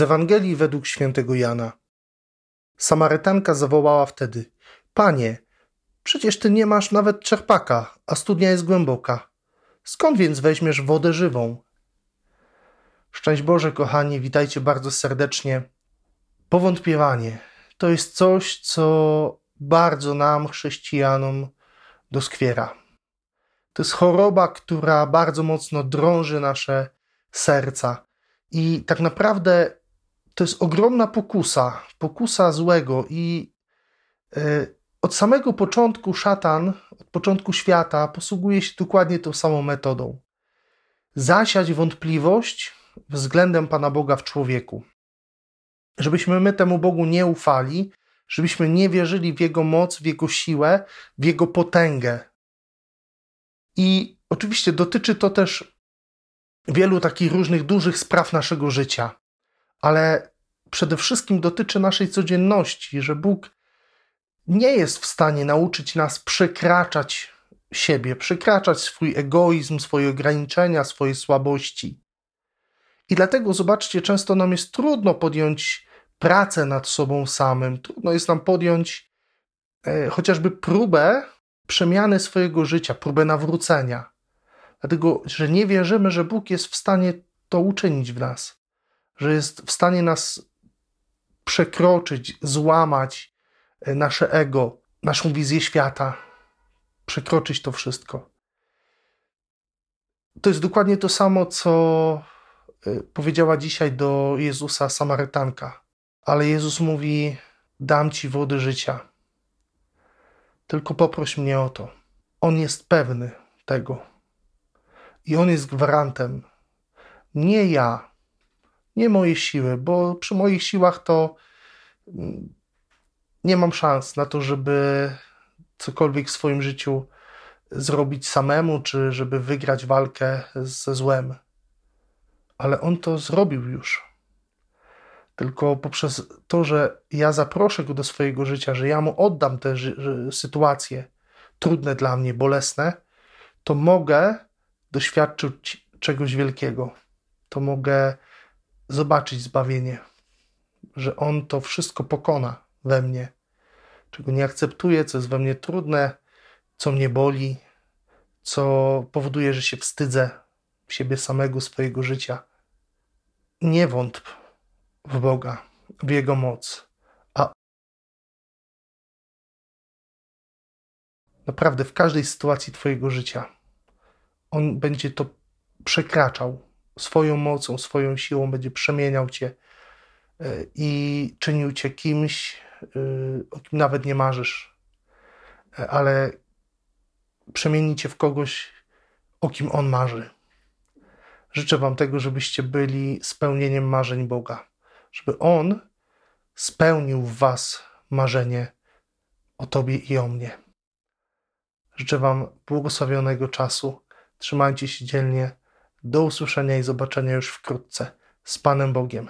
Ewangelii według świętego Jana. Samarytanka zawołała wtedy: Panie, przecież ty nie masz nawet czerpaka, a studnia jest głęboka. Skąd więc weźmiesz wodę żywą? Szczęść Boże, kochani, witajcie bardzo serdecznie. Powątpiewanie to jest coś, co bardzo nam, chrześcijanom, doskwiera. To jest choroba, która bardzo mocno drąży nasze serca. I tak naprawdę to jest ogromna pokusa, pokusa złego. I yy, od samego początku szatan, od początku świata, posługuje się dokładnie tą samą metodą. Zasiać wątpliwość względem Pana Boga w człowieku. Żebyśmy my temu Bogu nie ufali, żebyśmy nie wierzyli w Jego moc, w Jego siłę, w Jego potęgę. I oczywiście dotyczy to też wielu takich różnych dużych spraw naszego życia, ale przede wszystkim dotyczy naszej codzienności, że Bóg nie jest w stanie nauczyć nas przekraczać siebie, przekraczać swój egoizm, swoje ograniczenia, swoje słabości. I dlatego, zobaczcie, często nam jest trudno podjąć pracę nad sobą samym, trudno jest nam podjąć e, chociażby próbę przemiany swojego życia, próbę nawrócenia. Dlatego, że nie wierzymy, że Bóg jest w stanie to uczynić w nas, że jest w stanie nas przekroczyć, złamać e, nasze ego, naszą wizję świata, przekroczyć to wszystko. To jest dokładnie to samo, co e, powiedziała dzisiaj do Jezusa Samarytanka. Ale Jezus mówi: Dam ci wody życia. Tylko poproś mnie o to. On jest pewny tego. I on jest gwarantem. Nie ja, nie moje siły, bo przy moich siłach to mm, nie mam szans na to, żeby cokolwiek w swoim życiu zrobić samemu, czy żeby wygrać walkę ze złem. Ale on to zrobił już tylko poprzez to, że ja zaproszę go do swojego życia, że ja mu oddam te sytuacje trudne dla mnie, bolesne, to mogę doświadczyć czegoś wielkiego. To mogę zobaczyć zbawienie, że on to wszystko pokona we mnie, czego nie akceptuję, co jest we mnie trudne, co mnie boli, co powoduje, że się wstydzę siebie samego, swojego życia. Nie wątp w Boga, w Jego moc. A naprawdę w każdej sytuacji Twojego życia On będzie to przekraczał swoją mocą, swoją siłą, będzie przemieniał Cię e, i czynił Cię kimś, e, o kim nawet nie marzysz, e, ale przemieni Cię w kogoś, o kim On marzy. Życzę Wam tego, żebyście byli spełnieniem marzeń Boga żeby On spełnił w Was marzenie o Tobie i o mnie. Życzę Wam błogosławionego czasu. Trzymajcie się dzielnie. Do usłyszenia i zobaczenia już wkrótce. Z Panem Bogiem.